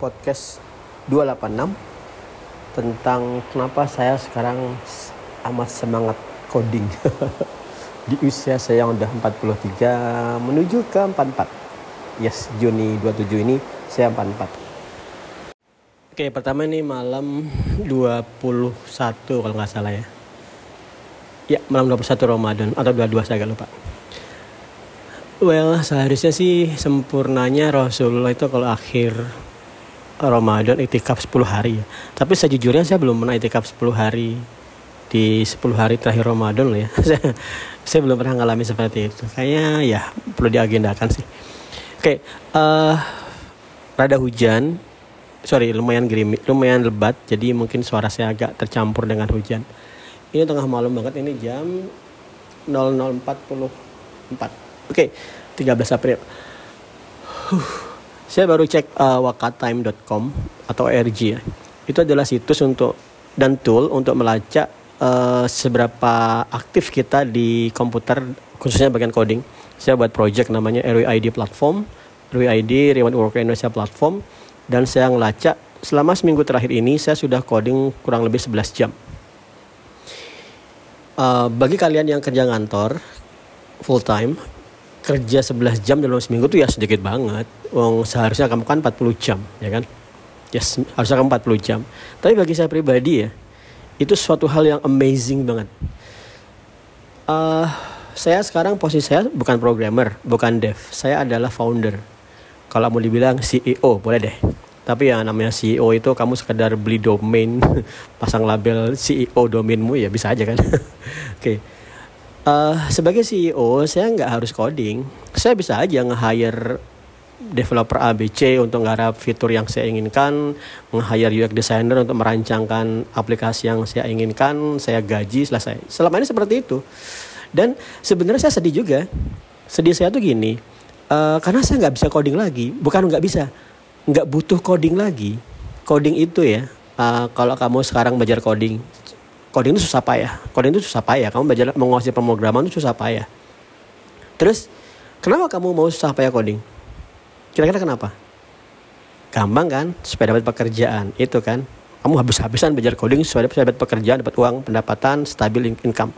podcast 286 tentang kenapa saya sekarang amat semangat coding. Di usia saya yang udah 43 menuju ke 44 yes Juni 27 ini saya 44 oke pertama ini malam 21 kalau nggak salah ya. Ya malam 21 Ramadan atau 22 saya agak lupa. Well, seharusnya sih sempurnanya Rasulullah itu kalau akhir Ramadan itikaf 10 hari ya. Tapi sejujurnya saya belum pernah itikaf 10 hari di 10 hari terakhir Ramadan loh ya. saya, belum pernah ngalami seperti itu. Kayaknya ya perlu diagendakan sih. Oke, okay, uh, rada hujan. Sorry, lumayan gerimis, lumayan lebat. Jadi mungkin suara saya agak tercampur dengan hujan. Ini tengah malam banget. Ini jam 00.44 Oke, okay, 13 April. Huh. Saya baru cek uh, wakatime.com atau RG ya. Itu adalah situs untuk dan tool untuk melacak uh, seberapa aktif kita di komputer khususnya bagian coding. Saya buat project namanya RWID platform, RWID Remote Work Indonesia platform dan saya ngelacak selama seminggu terakhir ini saya sudah coding kurang lebih 11 jam. Uh, bagi kalian yang kerja ngantor full time kerja 11 jam dalam seminggu tuh ya sedikit banget. Wong seharusnya kamu kan 40 jam, ya kan? Yes, harusnya kamu 40 jam. Tapi bagi saya pribadi ya, itu suatu hal yang amazing banget. Uh, saya sekarang posisi saya bukan programmer, bukan dev. Saya adalah founder. Kalau mau dibilang CEO, boleh deh. Tapi ya namanya CEO itu kamu sekedar beli domain, pasang label CEO domainmu ya bisa aja kan. Oke. okay uh, sebagai CEO saya nggak harus coding saya bisa aja nge-hire developer ABC untuk nggarap fitur yang saya inginkan, nge-hire UX designer untuk merancangkan aplikasi yang saya inginkan, saya gaji selesai. Selama ini seperti itu. Dan sebenarnya saya sedih juga. Sedih saya tuh gini, uh, karena saya nggak bisa coding lagi. Bukan nggak bisa, nggak butuh coding lagi. Coding itu ya, uh, kalau kamu sekarang belajar coding, coding itu susah payah. Coding itu susah payah. Kamu belajar menguasai pemrograman itu susah payah. Terus kenapa kamu mau susah payah coding? Kira-kira kenapa? Gampang kan? Supaya dapat pekerjaan. Itu kan? Kamu habis-habisan belajar coding supaya dapat pekerjaan dapat uang pendapatan stabil income.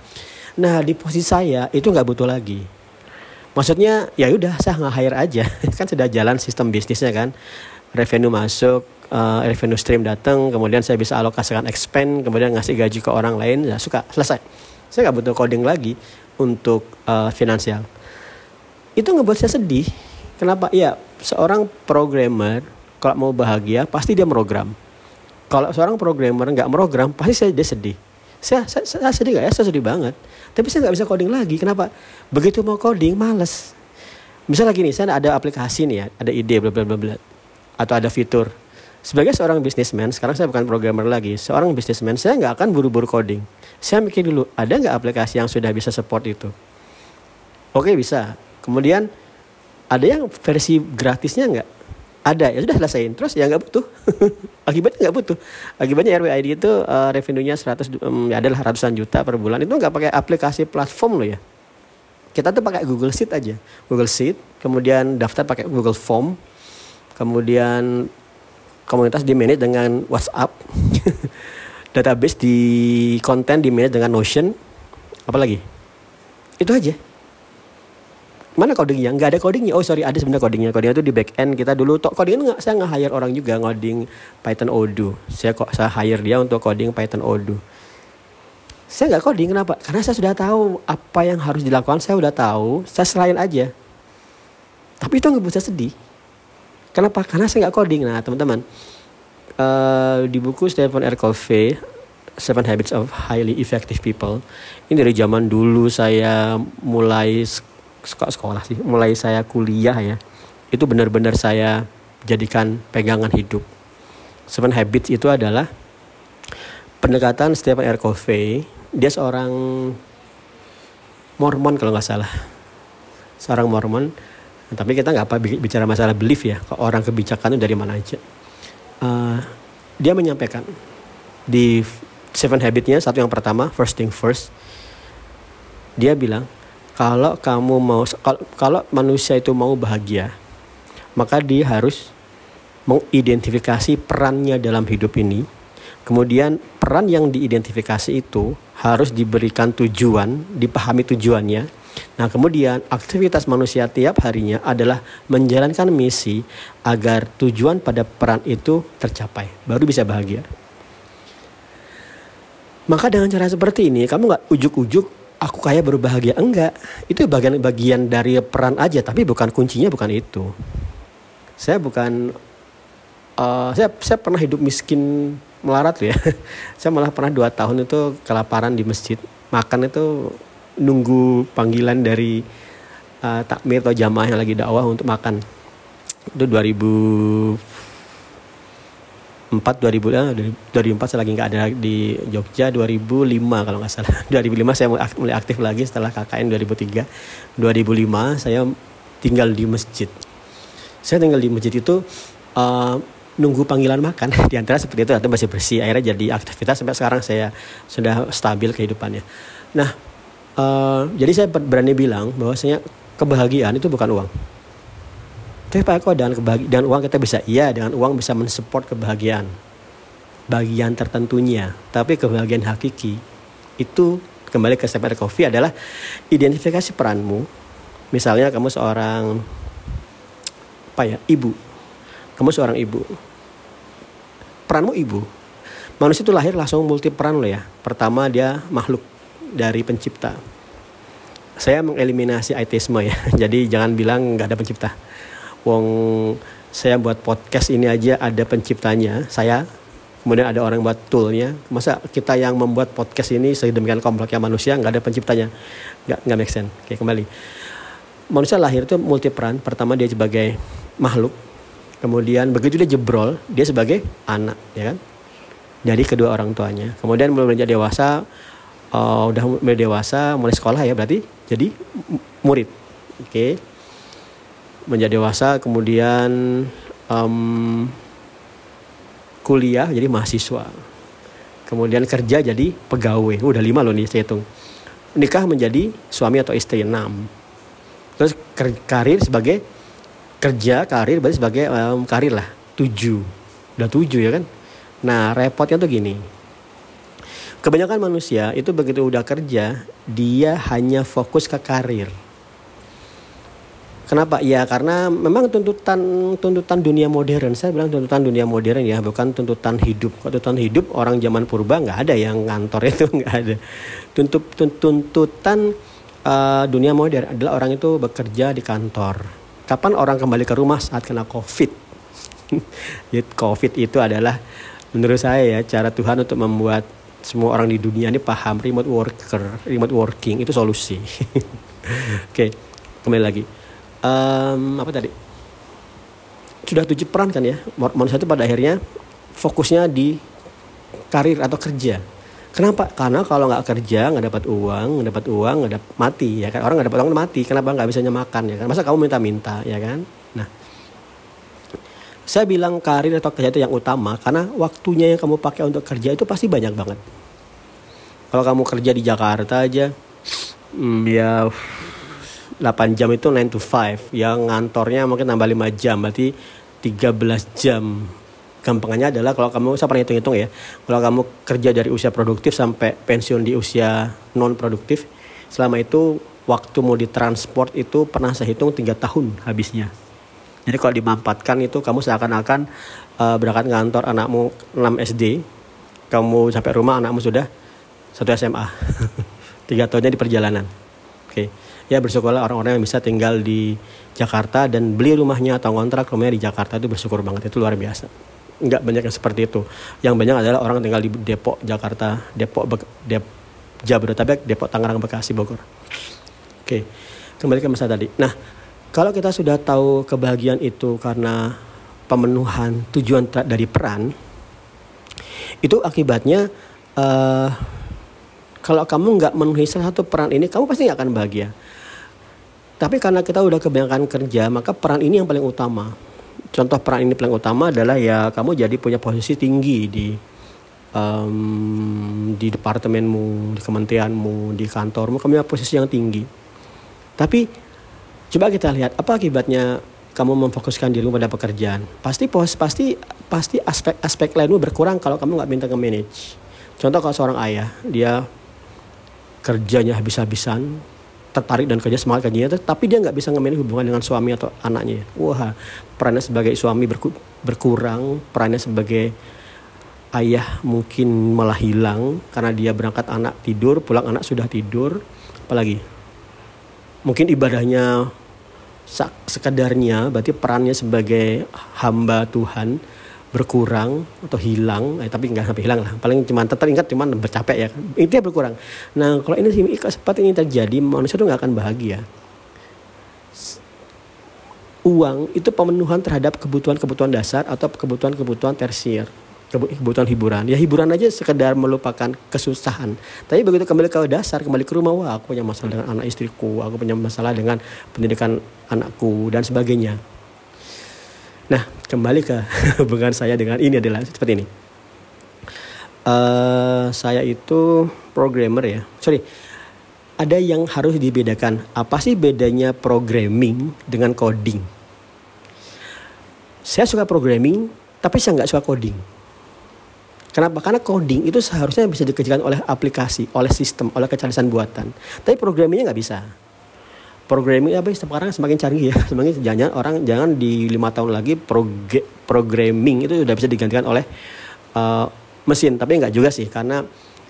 Nah di posisi saya itu nggak butuh lagi. Maksudnya ya udah saya nggak hire aja. Kan sudah jalan sistem bisnisnya kan. Revenue masuk uh, revenue stream datang kemudian saya bisa alokasikan expand kemudian ngasih gaji ke orang lain ya suka selesai. Saya nggak butuh coding lagi untuk uh, finansial. Itu ngebuat saya sedih. Kenapa? Ya seorang programmer kalau mau bahagia pasti dia program kalau seorang programmer nggak program pasti saya dia sedih. Saya, saya, saya sedih gak ya? Saya sedih banget. Tapi saya nggak bisa coding lagi. Kenapa? Begitu mau coding males. Misalnya gini saya ada aplikasi nih ya ada ide bla bla bla bla. Atau ada fitur sebagai seorang bisnismen, sekarang saya bukan programmer lagi, seorang bisnismen, saya nggak akan buru-buru coding. Saya mikir dulu, ada nggak aplikasi yang sudah bisa support itu? Oke bisa. Kemudian ada yang versi gratisnya nggak? Ada, ya sudah selesaiin. Terus ya nggak butuh. Akibatnya nggak butuh. Akibatnya RWID itu uh, revenue-nya 100 um, ya adalah ratusan juta per bulan. Itu nggak pakai aplikasi platform loh ya. Kita tuh pakai Google Sheet aja. Google Sheet, kemudian daftar pakai Google Form, kemudian komunitas di manage dengan WhatsApp. Database di konten di manage dengan Notion. Apalagi itu aja. Mana codingnya? Nggak ada codingnya. Oh sorry ada sebenarnya codingnya. Codingnya itu di back end. Kita dulu tok coding nggak? Saya nggak hire orang juga ngoding Python Odoo. Saya kok saya hire dia untuk coding Python Odoo. Saya nggak coding kenapa? Karena saya sudah tahu apa yang harus dilakukan. Saya sudah tahu. Saya selain aja. Tapi itu nggak bisa sedih Kenapa? Karena saya nggak coding. Nah, teman-teman, uh, di buku Stephen R. Covey, Seven Habits of Highly Effective People, ini dari zaman dulu saya mulai sekolah sih, mulai saya kuliah ya, itu benar-benar saya jadikan pegangan hidup. Seven Habits itu adalah pendekatan Stephen R. Covey. Dia seorang Mormon kalau nggak salah, seorang Mormon tapi kita nggak apa bicara masalah belief ya orang kebijakan dari mana aja uh, dia menyampaikan di seven habitnya satu yang pertama first thing first dia bilang kalau kamu mau kalau manusia itu mau bahagia maka dia harus mengidentifikasi perannya dalam hidup ini. Kemudian peran yang diidentifikasi itu harus diberikan tujuan, dipahami tujuannya. Nah, kemudian aktivitas manusia tiap harinya adalah menjalankan misi agar tujuan pada peran itu tercapai, baru bisa bahagia. Maka dengan cara seperti ini, kamu nggak ujuk-ujuk aku kaya baru bahagia enggak. Itu bagian-bagian dari peran aja, tapi bukan kuncinya bukan itu. Saya bukan uh, saya saya pernah hidup miskin melarat ya. saya malah pernah dua tahun itu kelaparan di masjid. Makan itu nunggu panggilan dari uh, takmir atau jamaah yang lagi dakwah untuk makan. Itu 2000 2004 2000 2004 saya lagi nggak ada di Jogja 2005 kalau nggak salah. 2005 saya mulai aktif lagi setelah KKN 2003 2005 saya tinggal di masjid. Saya tinggal di masjid itu uh, nunggu panggilan makan. Di antara seperti itu atau masih bersih akhirnya jadi aktivitas sampai sekarang saya sudah stabil kehidupannya. Nah uh, jadi saya berani bilang bahwasanya kebahagiaan itu bukan uang tapi Pak Eko dengan kebahagiaan dengan uang kita bisa iya dengan uang bisa mensupport kebahagiaan bagian tertentunya. Tapi kebahagiaan hakiki itu kembali ke step coffee adalah identifikasi peranmu. Misalnya kamu seorang apa ya ibu, kamu seorang ibu. Peranmu ibu. Manusia itu lahir langsung multi peran loh ya. Pertama dia makhluk dari pencipta. Saya mengeliminasi aitisme ya. Jadi jangan bilang nggak ada pencipta. Wong saya buat podcast ini aja ada penciptanya saya kemudian ada orang buat toolnya. Masa kita yang membuat podcast ini sedemikian kompleksnya manusia nggak ada penciptanya? Nggak nggak make sense. Oke kembali. Manusia lahir itu multi peran. Pertama dia sebagai makhluk. Kemudian begitu dia jebrol dia sebagai anak ya kan? Jadi kedua orang tuanya. Kemudian mulai menjadi dewasa uh, udah mulai dewasa mulai sekolah ya berarti. Jadi murid. Oke. Okay menjadi dewasa kemudian um, kuliah jadi mahasiswa. Kemudian kerja jadi pegawai. Udah lima loh nih saya hitung. Nikah menjadi suami atau istri enam. Terus karir sebagai kerja karir berarti sebagai um, karir lah. Tujuh. Udah tujuh ya kan? Nah repotnya tuh gini kebanyakan manusia itu begitu udah kerja dia hanya fokus ke karir Kenapa? Ya karena memang tuntutan tuntutan dunia modern. Saya bilang tuntutan dunia modern ya, bukan tuntutan hidup. Tuntutan hidup orang zaman purba nggak ada yang ngantor itu nggak ada. Tuntut tuntutan uh, dunia modern adalah orang itu bekerja di kantor. Kapan orang kembali ke rumah saat kena COVID? COVID itu adalah menurut saya ya cara Tuhan untuk membuat semua orang di dunia ini paham remote worker, remote working itu solusi. Oke, okay, kembali lagi. Um, apa tadi? Sudah tujuh peran kan ya manusia itu pada akhirnya fokusnya di karir atau kerja. Kenapa? Karena kalau nggak kerja nggak dapat uang nggak dapat uang nggak dapat mati ya kan? Orang nggak dapat uang mati. Kenapa nggak bisa makan ya kan? Masa kamu minta-minta ya kan? Nah saya bilang karir atau kerja itu yang utama karena waktunya yang kamu pakai untuk kerja itu pasti banyak banget. Kalau kamu kerja di Jakarta aja hmm, ya 8 jam itu 9 to 5 yang ngantornya mungkin tambah 5 jam berarti 13 jam. Gampangnya adalah kalau kamu saya pernah hitung-hitung ya kalau kamu kerja dari usia produktif sampai pensiun di usia non produktif selama itu waktu mau ditransport itu pernah saya hitung 3 tahun habisnya jadi kalau dimampatkan itu kamu seakan-akan uh, berangkat ngantor anakmu 6 SD kamu sampai rumah anakmu sudah satu SMA tiga tahunnya di perjalanan. Oke. Okay ya bersyukurlah orang-orang yang bisa tinggal di Jakarta dan beli rumahnya atau kontrak rumahnya di Jakarta itu bersyukur banget. Itu luar biasa. Nggak banyak yang seperti itu. Yang banyak adalah orang tinggal di Depok Jakarta Depok Be Dep Jabodetabek Depok Tangerang Bekasi Bogor. Oke. Kembali ke masa tadi. Nah kalau kita sudah tahu kebahagiaan itu karena pemenuhan tujuan dari peran itu akibatnya uh, kalau kamu nggak memenuhi salah satu peran ini kamu pasti nggak akan bahagia tapi karena kita udah kebanyakan kerja, maka peran ini yang paling utama. Contoh peran ini paling utama adalah ya kamu jadi punya posisi tinggi di um, di departemenmu, di kementerianmu, di kantormu, kamu punya posisi yang tinggi. Tapi coba kita lihat apa akibatnya kamu memfokuskan dirimu pada pekerjaan. Pasti pos pasti pasti aspek-aspek lainmu berkurang kalau kamu nggak minta ke manage. Contoh kalau seorang ayah, dia kerjanya habis-habisan, tertarik dan kerja semangat kerjanya, tapi dia nggak bisa nge hubungan dengan suami atau anaknya. Wah, perannya sebagai suami berku berkurang, perannya sebagai ayah mungkin malah hilang karena dia berangkat anak tidur, pulang anak sudah tidur, apalagi mungkin ibadahnya sekedarnya berarti perannya sebagai hamba Tuhan berkurang atau hilang. Eh, tapi nggak sampai hilang lah. Paling cuma tetap ingat cuma bercapek ya. Itu berkurang. Nah kalau ini seperti ini terjadi manusia itu nggak akan bahagia. Uang itu pemenuhan terhadap kebutuhan-kebutuhan dasar atau kebutuhan-kebutuhan tersier kebutuhan hiburan. Ya hiburan aja sekedar melupakan kesusahan. Tapi begitu kembali ke dasar kembali ke rumah wah aku punya masalah dengan anak istriku aku punya masalah dengan pendidikan anakku dan sebagainya. Nah kembali ke hubungan saya dengan ini adalah seperti ini. Uh, saya itu programmer ya. Sorry ada yang harus dibedakan. Apa sih bedanya programming dengan coding? Saya suka programming tapi saya nggak suka coding Kenapa? Karena coding itu seharusnya bisa dikerjakan oleh aplikasi, oleh sistem, oleh kecerdasan buatan. Tapi programmingnya nggak bisa. Programming apa sekarang semakin canggih ya, semakin jangan orang jangan di lima tahun lagi proge, programming itu sudah bisa digantikan oleh uh, mesin. Tapi nggak juga sih, karena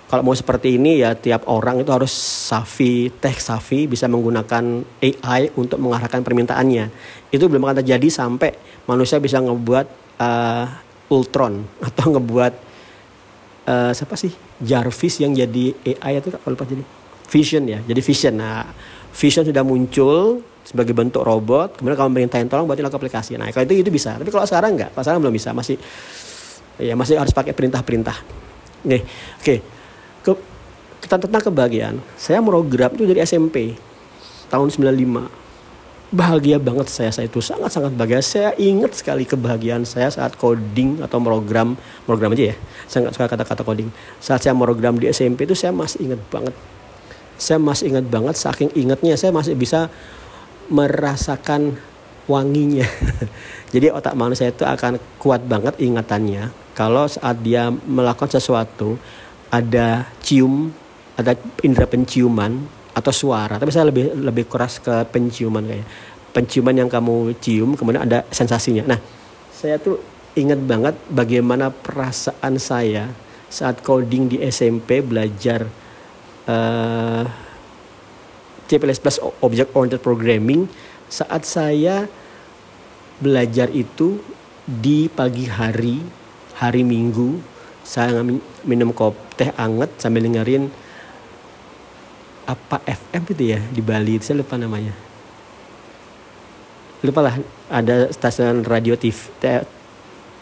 kalau mau seperti ini ya tiap orang itu harus savvy, tech savvy, bisa menggunakan AI untuk mengarahkan permintaannya. Itu belum akan terjadi sampai manusia bisa ngebuat uh, Ultron atau ngebuat uh, siapa sih? Jarvis yang jadi AI itu kalau lupa jadi? Vision ya jadi Vision. Nah Vision sudah muncul sebagai bentuk robot kemudian kamu perintahin tolong buatin aku aplikasi. Nah kalau itu itu bisa. Tapi kalau sekarang nggak sekarang belum bisa. Masih ya masih harus pakai perintah-perintah. Nih oke. Okay. ke tentang kebahagiaan. Saya program itu dari SMP tahun 95 bahagia banget saya saya itu. Sangat sangat bahagia. Saya ingat sekali kebahagiaan saya saat coding atau program program aja ya. Saya nggak suka kata-kata coding. Saat saya program di SMP itu saya masih ingat banget. Saya masih ingat banget saking ingatnya saya masih bisa merasakan wanginya. Jadi otak manusia itu akan kuat banget ingatannya kalau saat dia melakukan sesuatu ada cium ada indera penciuman atau suara. Tapi saya lebih lebih keras ke penciuman kayak penciuman yang kamu cium kemudian ada sensasinya. Nah saya tuh ingat banget bagaimana perasaan saya saat coding di SMP belajar uh, C++ Object Oriented Programming saat saya belajar itu di pagi hari hari Minggu saya minum kopi teh anget sambil dengerin apa FM itu ya di Bali saya lupa namanya. Lupa lah ada stasiun radio TV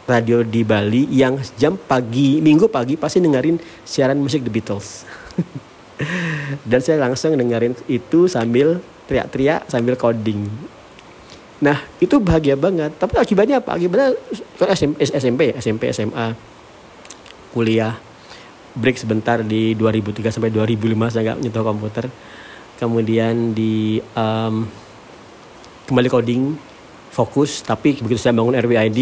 radio di Bali yang jam pagi minggu pagi pasti dengerin siaran musik The Beatles. Dan saya langsung dengerin itu sambil teriak-teriak sambil coding. Nah itu bahagia banget. Tapi akibatnya apa? Akibatnya SMP SMP SMP SMA kuliah break sebentar di 2003 sampai 2005 saya nggak nyentuh komputer. Kemudian di um, kembali coding fokus tapi begitu saya bangun RWID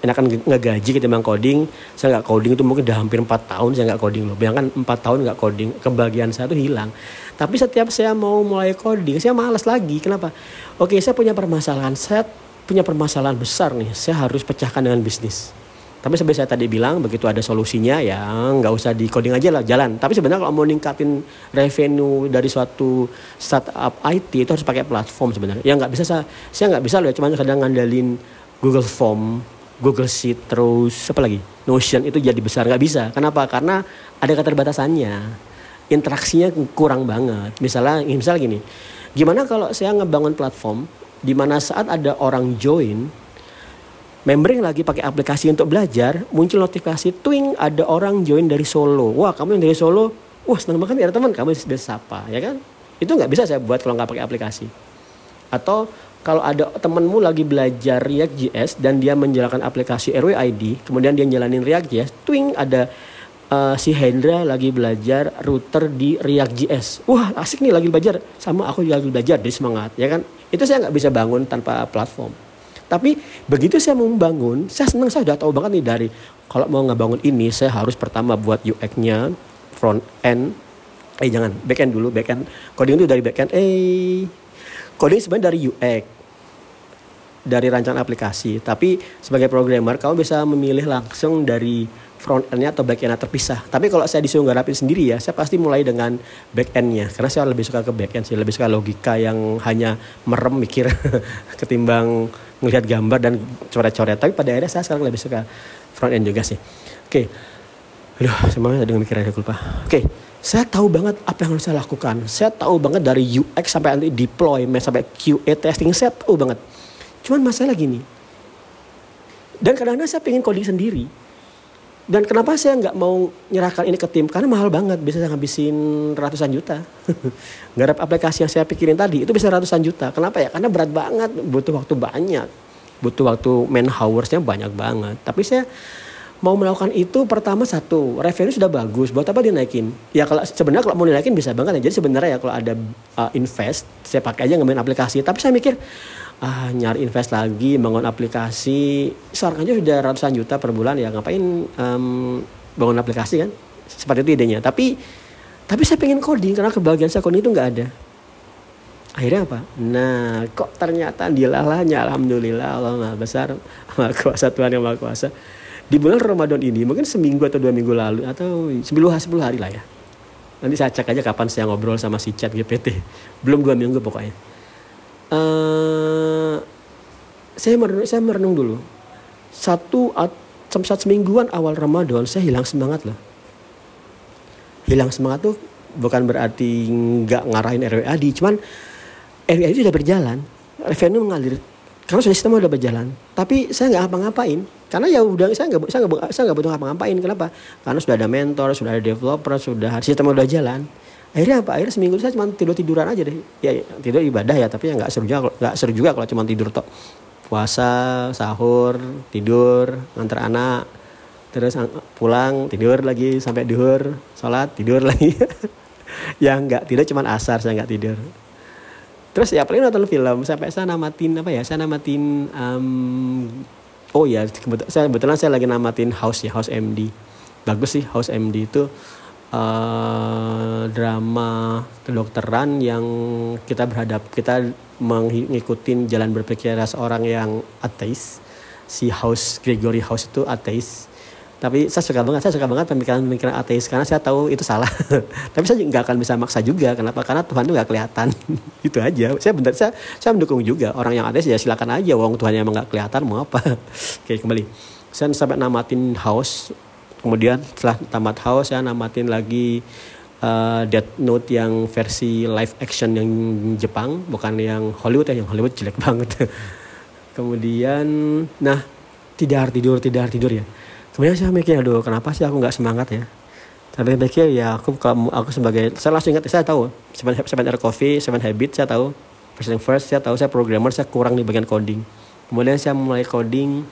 enakan ngegaji ketimbang coding saya nggak coding itu mungkin udah hampir 4 tahun saya nggak coding loh. Bayangkan 4 tahun nggak coding kebahagiaan saya tuh hilang. Tapi setiap saya mau mulai coding saya malas lagi. Kenapa? Oke saya punya permasalahan saya punya permasalahan besar nih saya harus pecahkan dengan bisnis tapi seperti saya tadi bilang begitu ada solusinya ya nggak usah di coding aja lah jalan. Tapi sebenarnya kalau mau ningkatin revenue dari suatu startup IT itu harus pakai platform sebenarnya. Ya nggak bisa saya saya nggak bisa loh ya cuma kadang ngandalin Google Form, Google Sheet terus apa lagi Notion itu jadi besar nggak bisa. Kenapa? Karena ada keterbatasannya. Interaksinya kurang banget. Misalnya misal gini, gimana kalau saya ngebangun platform di mana saat ada orang join member yang lagi pakai aplikasi untuk belajar muncul notifikasi twing ada orang join dari Solo. Wah kamu yang dari Solo? Wah senang banget ya ada teman. Kamu bisa sapa ya kan? Itu nggak bisa saya buat kalau nggak pakai aplikasi. Atau kalau ada temanmu lagi belajar React JS dan dia menjalankan aplikasi RWID kemudian dia jalanin React JS twing ada uh, si Hendra lagi belajar router di React JS wah asik nih lagi belajar. Sama aku juga lagi belajar jadi semangat ya kan? Itu saya nggak bisa bangun tanpa platform. Tapi begitu saya mau membangun, saya senang saya sudah tahu banget nih dari kalau mau ngebangun ini saya harus pertama buat UX-nya front end. Eh jangan back end dulu back end. Coding itu dari back end. Eh coding sebenarnya dari UX dari rancangan aplikasi. Tapi sebagai programmer kamu bisa memilih langsung dari front endnya atau back endnya terpisah. Tapi kalau saya disuruh garapin sendiri ya, saya pasti mulai dengan back endnya karena saya lebih suka ke back end sih, lebih suka logika yang hanya merem mikir ketimbang melihat gambar dan coret-coret. Tapi pada akhirnya saya sekarang lebih suka front end juga sih. Oke, aduh semuanya dengan mikiran aku lupa. Oke, saya tahu banget apa yang harus saya lakukan. Saya tahu banget dari UX sampai nanti deployment sampai QA testing saya tahu banget. Cuman masalah gini. Dan kadang-kadang saya pengen coding sendiri dan kenapa saya nggak mau nyerahkan ini ke tim? Karena mahal banget, bisa ngabisin ratusan juta. Garap aplikasi yang saya pikirin tadi itu bisa ratusan juta. Kenapa ya? Karena berat banget, butuh waktu banyak, butuh waktu man hoursnya banyak banget. Tapi saya mau melakukan itu pertama satu revenue sudah bagus buat apa dinaikin ya kalau sebenarnya kalau mau dinaikin bisa banget ya jadi sebenarnya ya kalau ada uh, invest saya pakai aja ngemen aplikasi tapi saya mikir ah nyari invest lagi bangun aplikasi. Sekarang aja sudah ratusan juta per bulan ya ngapain um, bangun aplikasi kan? Seperti itu idenya. Tapi tapi saya pengen coding karena kebahagiaan saya coding itu nggak ada. Akhirnya apa? Nah kok ternyata dilalahnya alhamdulillah Allah maha besar maha kuasa Tuhan yang maha kuasa. Di bulan Ramadan ini mungkin seminggu atau dua minggu lalu atau sepuluh sepuluh hari lah ya. Nanti saya cek aja kapan saya ngobrol sama si chat GPT belum dua minggu pokoknya uh, saya merenung, saya merenung dulu. Satu saat semingguan awal Ramadan saya hilang semangat loh. Hilang semangat tuh bukan berarti nggak ngarahin RWAD cuman RWAD sudah berjalan. Revenue mengalir. Karena sudah sistem udah berjalan. Tapi saya nggak apa-ngapain karena ya udah saya nggak saya nggak saya nggak butuh apa-ngapain kenapa? Karena sudah ada mentor sudah ada developer sudah sistem udah jalan akhirnya apa? Akhirnya seminggu saya cuma tidur tiduran aja deh. Ya, ya tidur ibadah ya tapi ya nggak seru juga nggak seru juga kalau cuma tidur tok. Puasa sahur tidur nganter anak terus pulang tidur lagi sampai duhur sholat tidur lagi. Ya nggak tidur cuma asar saya nggak tidur. Terus ya paling nonton film. Sampai saya namatin apa ya saya namatin um, oh ya kebetulan saya kebetulan saya lagi namatin House ya House MD bagus sih House MD itu uh, drama kedokteran yang kita berhadap kita mengikuti jalan berpikir seorang yang ateis si House Gregory House itu ateis. Tapi saya suka banget saya suka banget pemikiran-pemikiran ateis karena saya tahu itu salah. Tapi saya nggak akan bisa maksa juga kenapa? Karena Tuhan itu nggak kelihatan. Itu aja. Saya benar saya saya mendukung juga. Orang yang ateis ya silakan aja wong Tuhan yang nggak kelihatan mau apa? Oke kembali. Saya sampai namatin house kemudian setelah tamat house saya namatin lagi uh, Death Note yang versi live action yang Jepang bukan yang Hollywood ya yang Hollywood jelek banget. Kemudian nah tidak tidur tidak tidur ya. Kemudian saya mikir aduh kenapa sih aku nggak semangat ya? Tapi pikir ya aku kalau aku sebagai saya langsung ingat saya tahu seven, seven air coffee seven habit saya tahu first thing first saya tahu saya programmer saya kurang di bagian coding. Kemudian saya mulai coding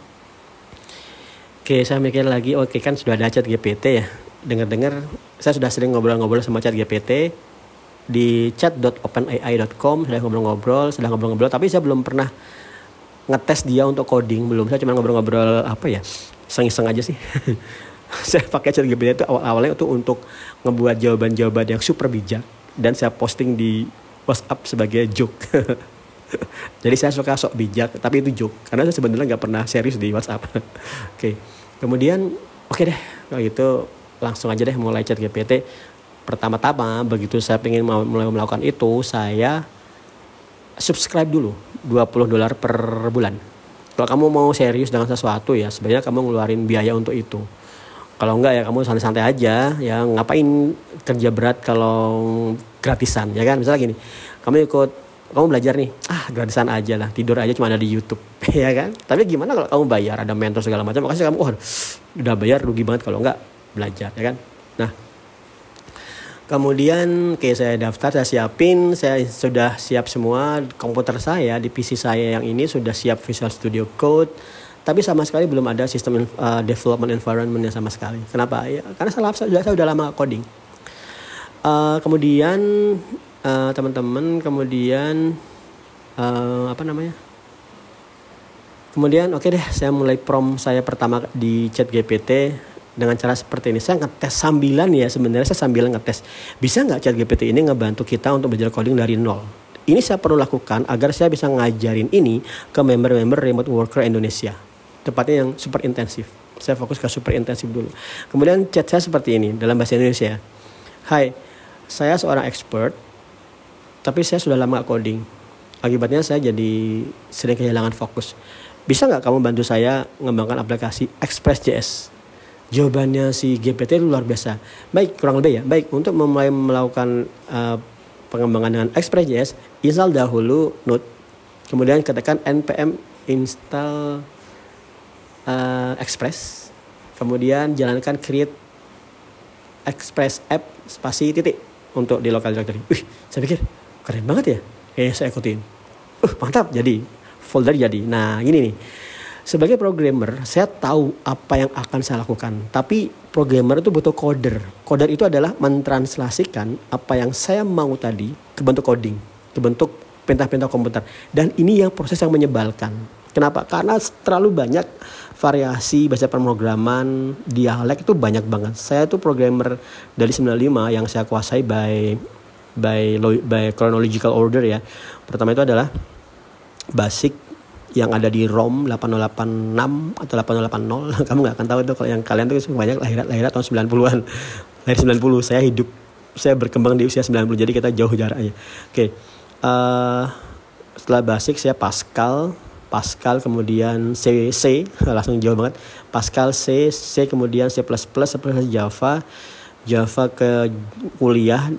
Oke, saya mikir lagi, oke kan sudah ada chat GPT ya. Dengar-dengar, saya sudah sering ngobrol-ngobrol sama chat GPT di chat.openai.com, sudah ngobrol-ngobrol, sudah ngobrol-ngobrol, tapi saya belum pernah ngetes dia untuk coding, belum. Saya cuma ngobrol-ngobrol apa ya, iseng-iseng aja sih. saya pakai chat GPT itu awal-awalnya itu untuk ngebuat jawaban-jawaban yang super bijak dan saya posting di WhatsApp sebagai joke. Jadi saya suka sok bijak, tapi itu joke karena saya sebenarnya nggak pernah serius di WhatsApp. Oke. okay kemudian oke okay deh kalau gitu langsung aja deh mulai chat GPT pertama-tama begitu saya ingin mulai melakukan itu saya subscribe dulu 20 dolar per bulan. Kalau kamu mau serius dengan sesuatu ya sebenarnya kamu ngeluarin biaya untuk itu. Kalau enggak ya kamu santai-santai aja ya ngapain kerja berat kalau gratisan ya kan? Misalnya gini kamu ikut kamu belajar nih. Ah gratisan aja lah. Tidur aja cuma ada di YouTube. Ya kan? Tapi gimana kalau kamu bayar ada mentor segala macam? Makanya kamu. Oh udah bayar rugi banget kalau enggak belajar ya kan? Nah kemudian kayak saya daftar saya siapin. Saya sudah siap semua. Komputer saya di PC saya yang ini sudah siap Visual Studio Code. Tapi sama sekali belum ada sistem uh, development environmentnya sama sekali. Kenapa? Ya karena saya, saya, saya sudah lama coding. Uh, kemudian uh, teman-teman kemudian uh, apa namanya? Kemudian oke okay deh saya mulai prom saya pertama di chat GPT dengan cara seperti ini. Saya ngetes sambilan ya sebenarnya saya sambil ngetes. Bisa nggak chat GPT ini ngebantu kita untuk belajar coding dari nol? Ini saya perlu lakukan agar saya bisa ngajarin ini ke member-member remote worker Indonesia. Tepatnya yang super intensif. Saya fokus ke super intensif dulu. Kemudian chat saya seperti ini dalam bahasa Indonesia. Hai saya seorang expert tapi saya sudah lama coding. Akibatnya saya jadi sering kehilangan fokus. Bisa nggak kamu bantu saya mengembangkan aplikasi Express.js jawabannya si GPT luar biasa. Baik kurang lebih ya. Baik untuk memulai melakukan uh, pengembangan dengan Express.js install dahulu Node kemudian katakan npm install uh, Express kemudian jalankan create Express app spasi titik untuk di local directory. Wih, saya pikir keren banget ya. Kayaknya saya ikutin. Uh, mantap jadi folder jadi. Nah, ini nih. Sebagai programmer, saya tahu apa yang akan saya lakukan. Tapi programmer itu butuh coder. Coder itu adalah mentranslasikan apa yang saya mau tadi ke bentuk coding, ke bentuk perintah-perintah komputer. Dan ini yang proses yang menyebalkan. Kenapa? Karena terlalu banyak variasi bahasa pemrograman, dialek itu banyak banget. Saya tuh programmer dari 95 yang saya kuasai by by by chronological order ya. Pertama itu adalah basic yang ada di ROM 8086 atau 8080 kamu nggak akan tahu itu. Kalau yang kalian tuh banyak lahir lahir tahun 90-an lahir 90 saya hidup. Saya berkembang di usia 90 jadi kita jauh jaraknya oke okay. uh, setelah basic saya Pascal. Pascal kemudian C C langsung jauh banget. Pascal C C kemudian C++ seperti Java. Java ke kuliah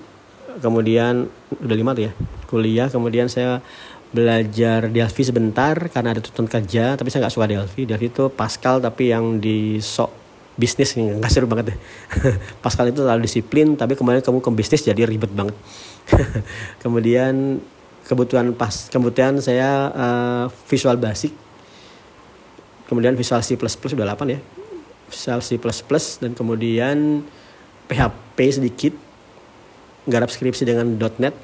kemudian udah lima tuh ya kuliah. Kemudian saya belajar Delphi sebentar karena ada tuntutan kerja tapi saya nggak suka Delphi. Delphi itu Pascal tapi yang di sok bisnis nggak seru banget deh. Pascal itu terlalu disiplin tapi kemudian kamu ke bisnis jadi ribet banget. Kemudian kebutuhan pas kemudian saya uh, visual basic. Kemudian visual C++ sudah 8 ya. Visual C++ dan kemudian PHP sedikit garap skripsi dengan .NET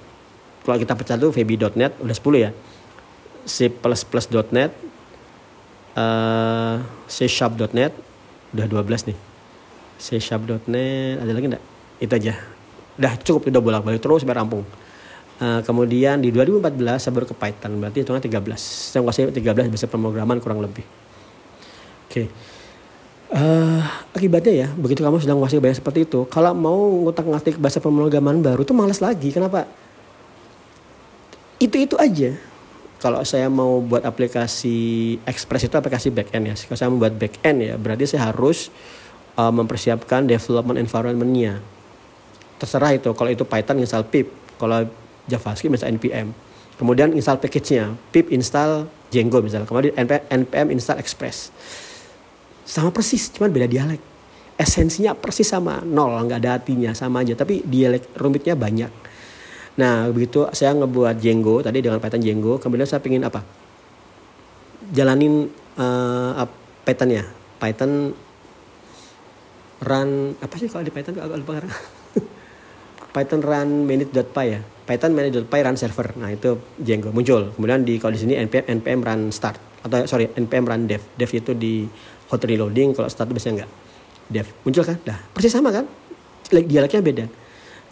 kalau kita pecah tuh VB.NET udah 10 ya C++.NET uh, eh, C Sharp.NET udah 12 nih C Sharp.NET ada lagi enggak itu aja udah cukup udah bolak-balik terus biar rampung Uh, kemudian di 2014 saya baru ke Python, berarti hitungan 13. Saya menguasai 13 bahasa pemrograman kurang lebih. Oke. Okay. Uh, akibatnya ya, begitu kamu sudah menguasai banyak seperti itu, kalau mau ngutak-ngatik bahasa pemrograman baru itu malas lagi. Kenapa? Itu-itu aja. Kalau saya mau buat aplikasi Express itu aplikasi backend ya. Kalau saya mau buat backend ya, berarti saya harus uh, mempersiapkan development environment-nya. Terserah itu. Kalau itu Python install pip. Kalau JavaScript misalnya npm kemudian install package-nya pip install Django misalnya kemudian npm install Express sama persis cuman beda dialek. Esensinya persis sama nol nggak ada artinya sama aja tapi dialek rumitnya banyak. Nah begitu saya ngebuat Django tadi dengan Python Django kemudian saya pengen apa? Jalanin uh, Python ya Python run apa sih kalau di Python agak lupa Python run minute.py ya. Python manage.py run server. Nah, itu Django muncul. Kemudian di kalau di sini npm npm run start atau sorry npm run dev. Dev itu di hot reloading, kalau start biasanya enggak. Dev muncul kan? Dah, persis sama kan? Dialeknya beda.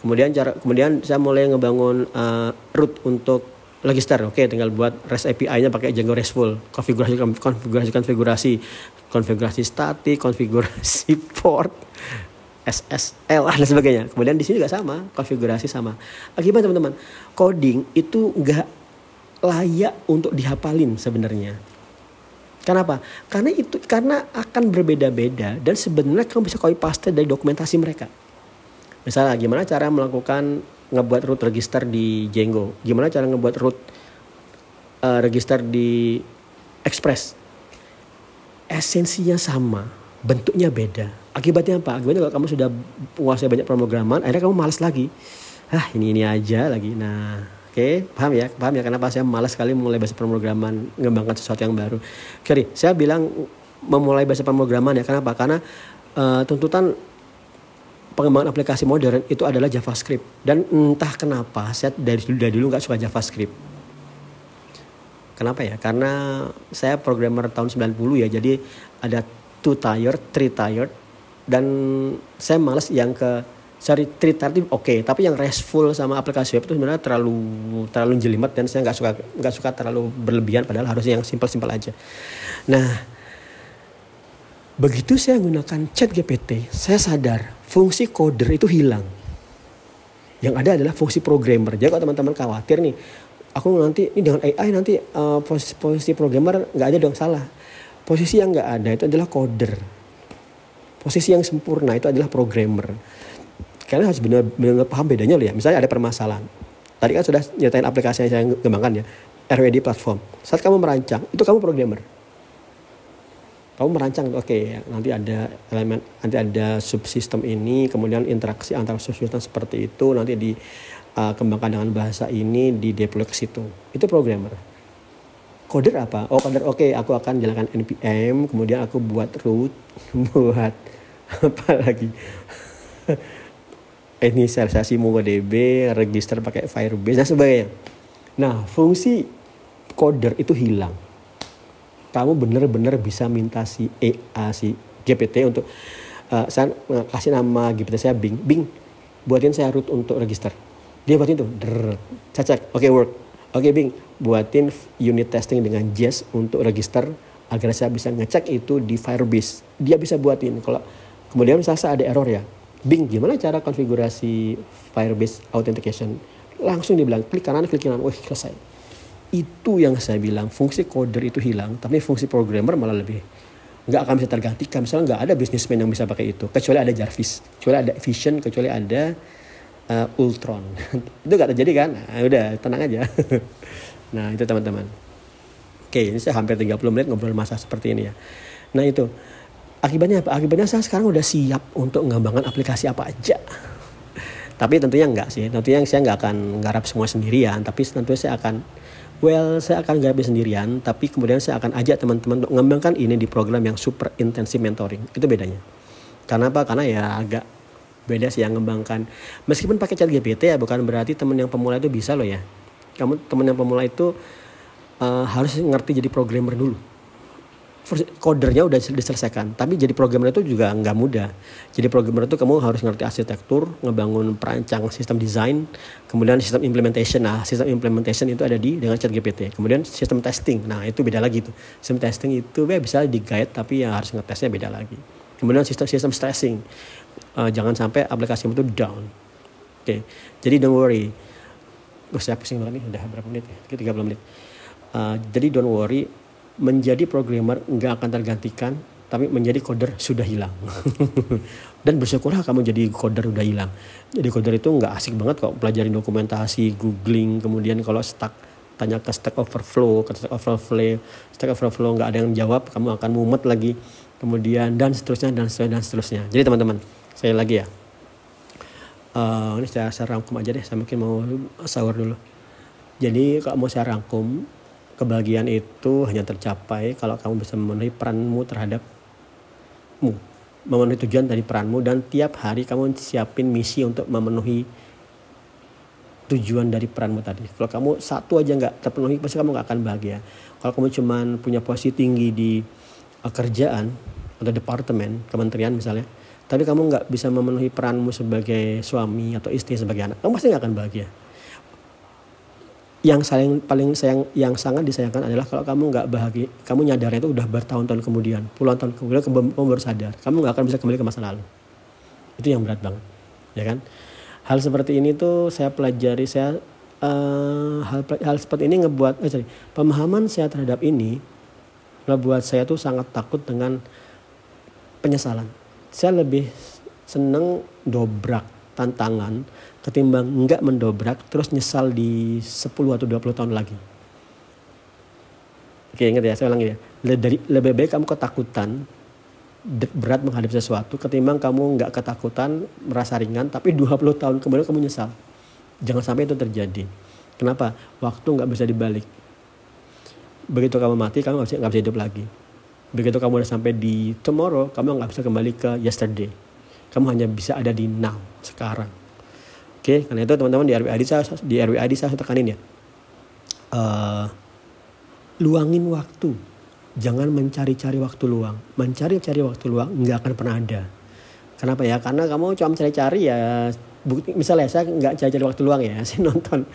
Kemudian cara kemudian saya mulai ngebangun uh, root untuk Logister. Oke, tinggal buat REST API-nya pakai Django RESTful. Konfigurasi konfigurasi konfigurasi konfigurasi statik, konfigurasi port SSL dan sebagainya. Kemudian di sini juga sama, konfigurasi sama. Akibat teman-teman, coding itu nggak layak untuk dihafalin sebenarnya. Kenapa? Karena itu karena akan berbeda-beda dan sebenarnya kamu bisa copy paste dari dokumentasi mereka. Misalnya gimana cara melakukan ngebuat root register di Django, gimana cara ngebuat root uh, register di Express. Esensinya sama, bentuknya beda Akibatnya apa? Akibatnya kalau kamu sudah menguasai banyak pemrograman, akhirnya kamu malas lagi. Ah ini ini aja lagi. Nah, oke, okay, paham ya? Paham ya kenapa saya malas sekali memulai bahasa pemrograman, mengembangkan sesuatu yang baru. Oke, saya bilang memulai bahasa pemrograman ya. Kenapa? Karena uh, tuntutan pengembangan aplikasi modern itu adalah JavaScript dan entah kenapa saya dari dulu dari dulu nggak suka JavaScript Kenapa ya? Karena saya programmer tahun 90 ya, jadi ada two tired, three tired, dan saya males yang ke three tired oke, okay, tapi yang restful sama aplikasi web itu sebenarnya terlalu terlalu jelimet dan saya nggak suka nggak suka terlalu berlebihan, padahal harusnya yang simpel-simpel aja. Nah, begitu saya menggunakan chat GPT, saya sadar fungsi coder itu hilang. Yang ada adalah fungsi programmer. Jadi kalau teman-teman khawatir nih, aku nanti ini dengan AI nanti uh, posisi, posisi programmer nggak ada dong salah. Posisi yang nggak ada itu adalah coder. Posisi yang sempurna itu adalah programmer. Kalian harus benar-benar paham bedanya loh ya. Misalnya ada permasalahan. Tadi kan sudah nyatain aplikasi yang saya kembangkan ya. RWD platform. Saat kamu merancang, itu kamu programmer kamu merancang oke okay, nanti ada elemen nanti ada subsistem ini kemudian interaksi antara subsistem seperti itu nanti dikembangkan uh, dengan bahasa ini di deploy ke situ itu programmer coder apa oh coder oke okay, aku akan jalankan npm kemudian aku buat root buat apa lagi inisialisasi MongoDB register pakai Firebase dan sebagainya. Nah fungsi coder itu hilang. Kamu benar-benar bisa minta si EA si GPT untuk uh, saya kasih nama GPT saya Bing. Bing buatin saya root untuk register. Dia buatin tuh drrr, saya cek oke okay, work. Oke okay, Bing buatin unit testing dengan Jest untuk register agar saya bisa ngecek itu di Firebase. Dia bisa buatin. Kalau kemudian misalnya ada error ya Bing gimana cara konfigurasi Firebase authentication? Langsung dibilang klik kanan klik kanan. Wah selesai. Itu yang saya bilang fungsi coder itu hilang tapi fungsi programmer malah lebih nggak akan bisa tergantikan. Misalnya nggak ada bisnismen yang bisa pakai itu kecuali ada Jarvis kecuali ada Vision kecuali ada uh, Ultron. Itu nggak terjadi kan? Nah, udah tenang aja. Nah itu teman-teman. Oke ini saya hampir 30 menit ngobrol masa seperti ini ya. Nah itu akibatnya apa akibatnya saya sekarang udah siap untuk mengembangkan aplikasi apa aja tapi tentunya enggak sih tentunya saya nggak akan garap semua sendirian tapi tentunya saya akan Well, saya akan garap sendirian, tapi kemudian saya akan ajak teman-teman untuk mengembangkan ini di program yang super intensif mentoring. Itu bedanya. Karena apa? Karena ya agak beda sih yang mengembangkan. Meskipun pakai chat GPT ya, bukan berarti teman yang pemula itu bisa loh ya. Kamu teman yang pemula itu uh, harus ngerti jadi programmer dulu kodernya udah diselesaikan. Tapi jadi programmer itu juga nggak mudah. Jadi programmer itu kamu harus ngerti arsitektur ngebangun perancang sistem desain kemudian sistem implementation. Nah sistem implementation itu ada di dengan chat GPT kemudian sistem testing. Nah itu beda lagi tuh. Sistem testing itu ya bisa di guide tapi ya harus ngetesnya beda lagi. Kemudian sistem sistem stressing. Uh, jangan sampai aplikasi itu down. Oke. Okay. jadi don't worry. Gue saya pusing banget nih. Udah berapa menit ya? 30 menit. Uh, jadi don't worry menjadi programmer nggak akan tergantikan tapi menjadi coder sudah hilang. Dan bersyukurlah kamu jadi coder udah hilang. Jadi coder itu nggak asik banget kok pelajarin dokumentasi googling kemudian kalau stuck tanya ke Stack Overflow ke Stack Overflow Stack Overflow nggak ada yang jawab kamu akan mumet lagi. Kemudian dan seterusnya dan seterusnya dan seterusnya. Jadi teman-teman saya lagi ya. Uh, ini saya, saya rangkum aja deh saya mungkin mau sahur dulu. Jadi kalau mau saya rangkum kebahagiaan itu hanya tercapai kalau kamu bisa memenuhi peranmu terhadapmu memenuhi tujuan dari peranmu dan tiap hari kamu siapin misi untuk memenuhi tujuan dari peranmu tadi. Kalau kamu satu aja nggak terpenuhi, pasti kamu nggak akan bahagia. Kalau kamu cuma punya posisi tinggi di uh, kerjaan atau departemen, kementerian misalnya, tapi kamu nggak bisa memenuhi peranmu sebagai suami atau istri sebagai anak, kamu pasti nggak akan bahagia yang saling paling sayang yang sangat disayangkan adalah kalau kamu nggak bahagia kamu nyadarnya itu udah bertahun-tahun kemudian puluhan tahun kemudian kamu baru sadar kamu nggak akan bisa kembali ke masa lalu. Itu yang berat banget ya kan? Hal seperti ini tuh saya pelajari saya uh, hal hal seperti ini ngebuat eh, sorry, pemahaman saya terhadap ini ngebuat saya tuh sangat takut dengan penyesalan. Saya lebih seneng dobrak tantangan ketimbang enggak mendobrak terus nyesal di 10 atau 20 tahun lagi. Oke ingat ya saya ulangi ya. Dari, lebih baik kamu ketakutan berat menghadapi sesuatu ketimbang kamu nggak ketakutan merasa ringan tapi 20 tahun kemudian kamu nyesal. Jangan sampai itu terjadi. Kenapa? Waktu nggak bisa dibalik. Begitu kamu mati kamu nggak bisa, bisa hidup lagi. Begitu kamu udah sampai di tomorrow kamu nggak bisa kembali ke yesterday. Kamu hanya bisa ada di now sekarang Oke, karena itu teman-teman di RWAD saya di RWAD saya tekanin ya. Uh, luangin waktu. Jangan mencari-cari waktu luang. Mencari-cari waktu luang nggak akan pernah ada. Kenapa ya? Karena kamu cuma cari-cari ya bukti misalnya saya nggak cari-cari waktu luang ya saya nonton.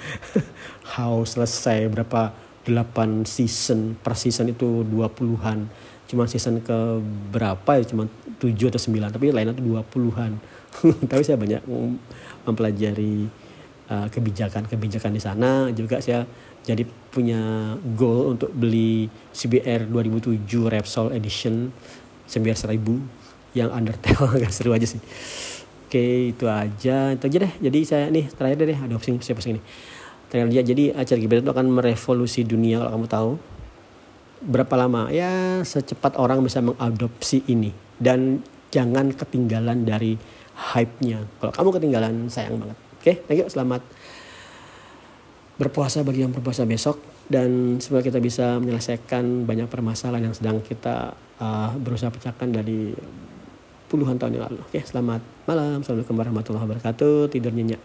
House selesai berapa? 8 season per season itu 20-an cuma season ke berapa ya? Cuma 7 atau 9 tapi lainnya itu 20-an tapi saya banyak mempelajari uh, kebijakan-kebijakan di sana. Juga saya jadi punya goal untuk beli CBR 2007 Repsol Edition CBR 1000 yang Undertale agak seru aja sih. Oke itu aja. Itu aja deh. Jadi saya nih terakhir deh. Ada opsi saya ini terakhir aja. Jadi acara GBT itu akan merevolusi dunia kalau kamu tahu. Berapa lama? Ya secepat orang bisa mengadopsi ini. Dan jangan ketinggalan dari hype-nya kalau kamu ketinggalan sayang banget oke okay, thank you selamat berpuasa bagi yang berpuasa besok dan semoga kita bisa menyelesaikan banyak permasalahan yang sedang kita uh, berusaha pecahkan dari puluhan tahun yang lalu. Oke, selamat malam. Assalamualaikum warahmatullahi wabarakatuh. Tidur nyenyak.